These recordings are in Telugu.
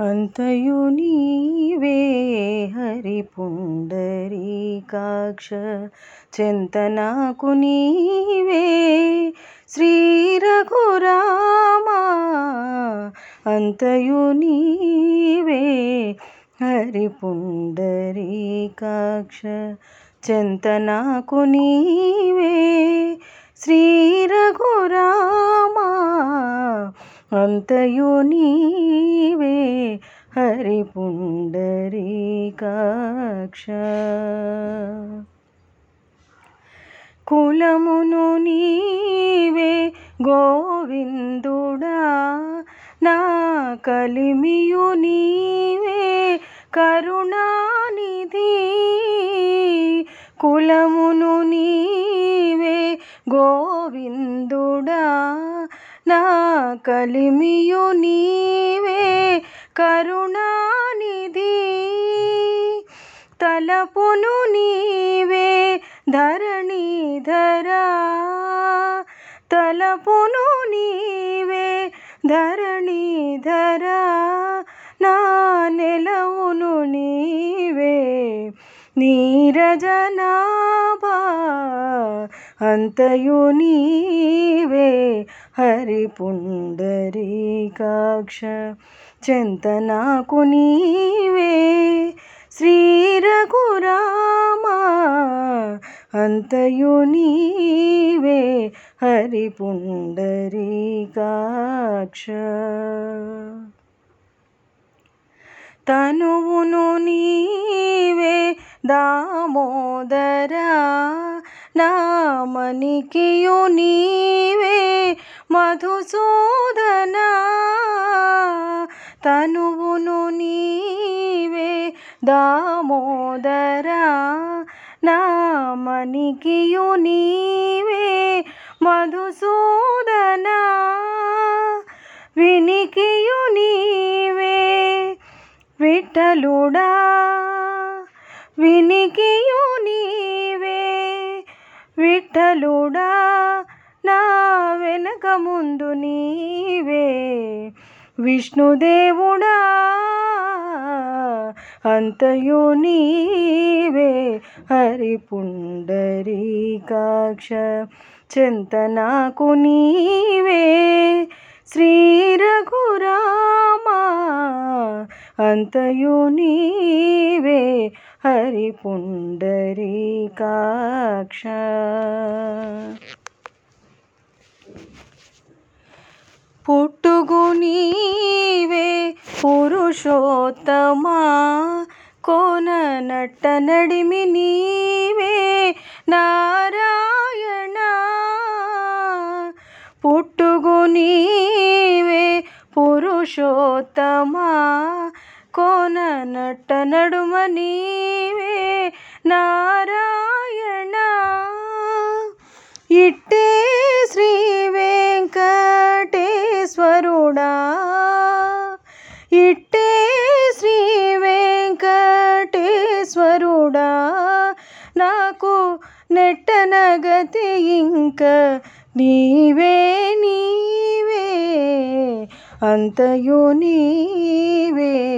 అంతయు నీవే హరి పుండరీకాక్ష చింతనాకు నీవే శ్రీ రఘురామా అంతయు నీవే హరి పుండరీకాక్ష చింతనాకు నీవే శ్రీ రఘురామా అంతయు నీవే హరి పుండరీకాక్ష కులమును నీవే గోవిందుడా నా కలిమియు నీవే కరుణానిధి. కులమును నీవే గోవిందు కలిమియు నీవే కరుణానిధి. తలపును నీవే ధరణీధరా తలపును నీవే ధరణీధరా నా నెలవును నీవే నీరజనా అంతయు నీవే హరి పుండరీకాక్ష చింతనాకు నీవే శ్రీ రఘురామా అంతయు నీవే హరి పుండరీకాక్ష తనువును నీవే దామోదరా నామనికియు నీవే మధుసూదనా. తనువును నీవే దామోదరా నామనికియు నీవే మధుసూదనా. వినికియు నీవే విఠలుడా వినికియు నీవే విఠలుడా నా వెనక ముందు నీవే. విష్ణుదేవుడా అంతయు నీవే. హరి పుండరీకాక్ష చింతనాకు నీవే. శ్రీ రఘురామా అంతయు నీవే. హరి పుండరీకాక్ష పుట్టుగు నీవే పురుషోత్తమా కోన నట్ట నడిమి నీవే నారాయణ. పుట్టుగు నీవే పురుషోత్తమా కోన నట నడుమ నీవే నారాయణ. ఇట్టే శ్రీ వెంకటేశ్వరుడా. ఇట్టే శ్రీ వెంకటేశ్వరుడా. నాకు నెట్టన గతి ఇంక నీవే నీవే అంతయు నీవే.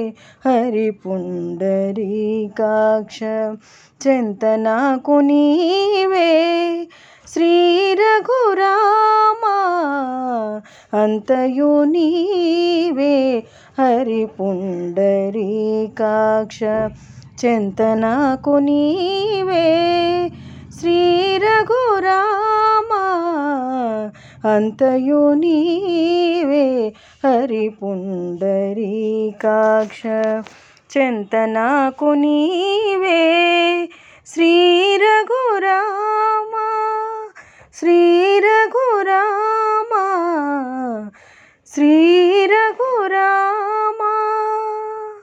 హరి పుండరీకాక్ష చింతనాకు నీవే. శ్రీ రఘురామా అంతయు నీవే. హరి పుండరీకాక్ష చింతనాకు నీవే. అంతయు నీవే హరి పుండరీకాక్ష చింతనాకు నీవే శ్రీ రఘురామా శ్రీ